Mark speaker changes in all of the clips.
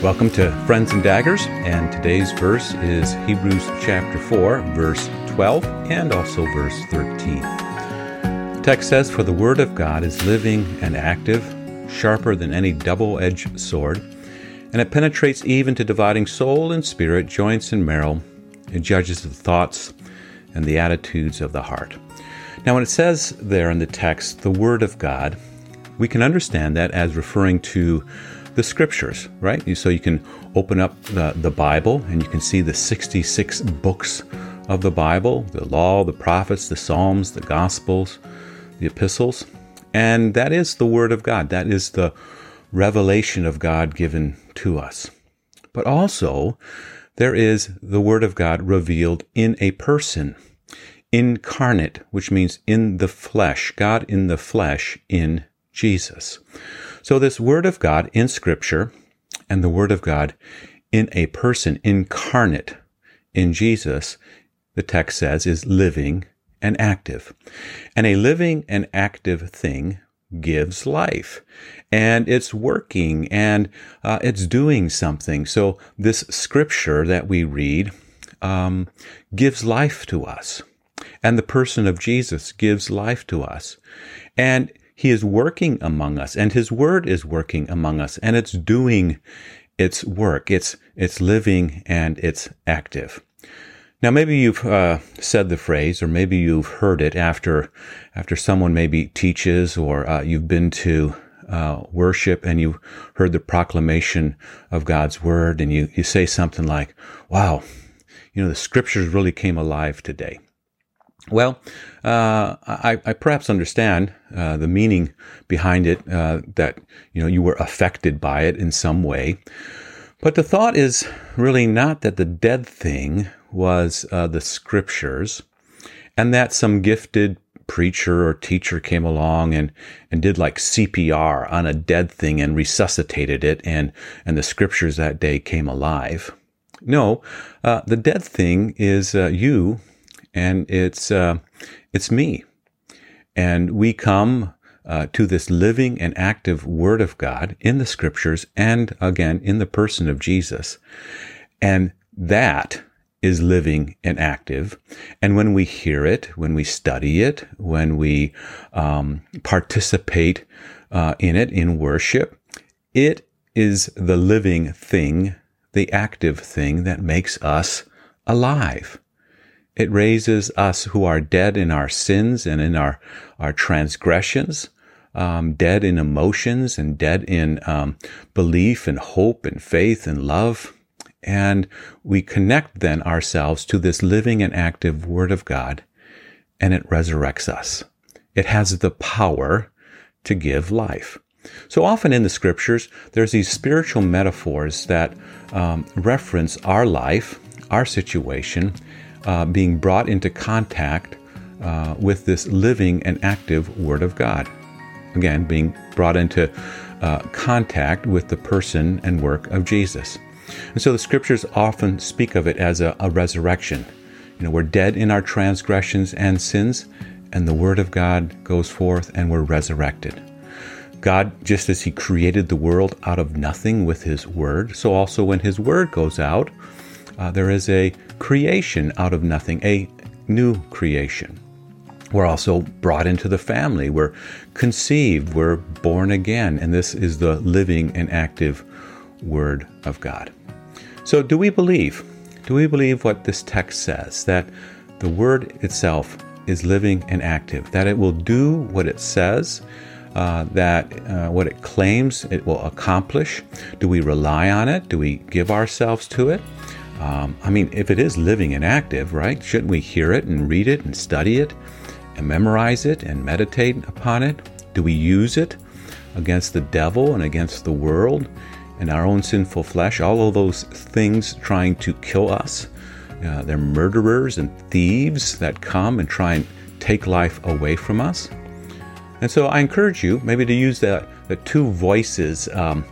Speaker 1: Welcome to Friends and Daggers, and today's verse is Hebrews chapter 4, verse 12, and also verse 13. The text says, For the word of God is living and active, sharper than any double edged sword, and it penetrates even to dividing soul and spirit, joints and marrow. It judges the thoughts and the attitudes of the heart. Now, when it says there in the text, the Word of God, we can understand that as referring to the scriptures, right? So you can open up the, the Bible and you can see the 66 books of the Bible the law, the prophets, the Psalms, the Gospels, the epistles. And that is the Word of God. That is the revelation of God given to us. But also, there is the Word of God revealed in a person, incarnate, which means in the flesh, God in the flesh in Jesus. So, this Word of God in Scripture and the Word of God in a person incarnate in Jesus, the text says, is living and active. And a living and active thing gives life and it's working and uh, it's doing something. So, this scripture that we read um, gives life to us, and the person of Jesus gives life to us. And he is working among us, and his word is working among us, and it's doing its work. It's, it's living and it's active. Now, maybe you've uh, said the phrase, or maybe you've heard it after after someone maybe teaches, or uh, you've been to uh, worship and you heard the proclamation of God's word, and you you say something like, "Wow, you know, the scriptures really came alive today." Well, uh, I, I, perhaps understand uh, the meaning behind it, uh, that you know you were affected by it in some way. But the thought is really not that the dead thing was uh, the scriptures, and that some gifted preacher or teacher came along and, and did like CPR on a dead thing and resuscitated it, and, and the scriptures that day came alive. No, uh, the dead thing is uh, you, and it's uh, it's me, and we come uh, to this living and active Word of God in the Scriptures, and again in the person of Jesus, and that is living and active. And when we hear it, when we study it, when we um, participate uh, in it in worship, it is the living thing, the active thing that makes us alive. It raises us who are dead in our sins and in our, our transgressions, um, dead in emotions and dead in um, belief and hope and faith and love and we connect then ourselves to this living and active Word of God, and it resurrects us. It has the power to give life. So often in the scriptures, there's these spiritual metaphors that um, reference our life, our situation, uh, being brought into contact uh, with this living and active Word of God. Again, being brought into uh, contact with the person and work of Jesus. And so the scriptures often speak of it as a, a resurrection. You know, we're dead in our transgressions and sins, and the Word of God goes forth and we're resurrected. God, just as He created the world out of nothing with His Word, so also when His Word goes out, uh, there is a creation out of nothing, a new creation. We're also brought into the family. We're conceived. We're born again. And this is the living and active Word of God. So, do we believe? Do we believe what this text says that the Word itself is living and active, that it will do what it says, uh, that uh, what it claims it will accomplish? Do we rely on it? Do we give ourselves to it? Um, I mean, if it is living and active, right, shouldn't we hear it and read it and study it and memorize it and meditate upon it? Do we use it against the devil and against the world and our own sinful flesh, all of those things trying to kill us. Uh, they're murderers and thieves that come and try and take life away from us. And so I encourage you maybe to use the, the two voices um,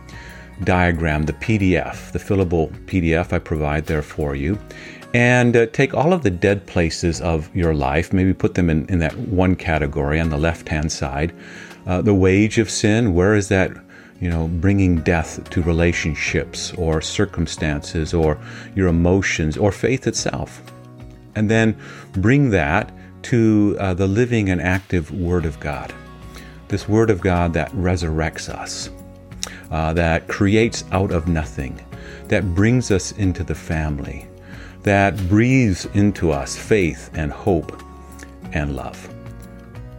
Speaker 1: diagram, the PDF, the fillable PDF I provide there for you, and uh, take all of the dead places of your life, maybe put them in, in that one category on the left hand side. Uh, the wage of sin, where is that you know, bringing death to relationships or circumstances or your emotions or faith itself. And then bring that to uh, the living and active Word of God. This Word of God that resurrects us, uh, that creates out of nothing, that brings us into the family, that breathes into us faith and hope and love.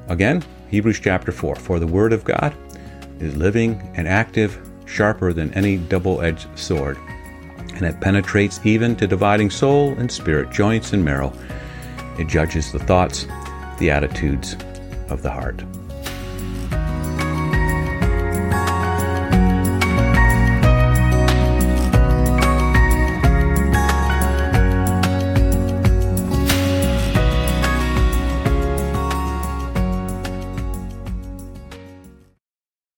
Speaker 1: Again, Hebrews chapter 4 For the Word of God is living and active, sharper than any double edged sword, and it penetrates even to dividing soul and spirit, joints and marrow. It judges the thoughts, the attitudes of the heart.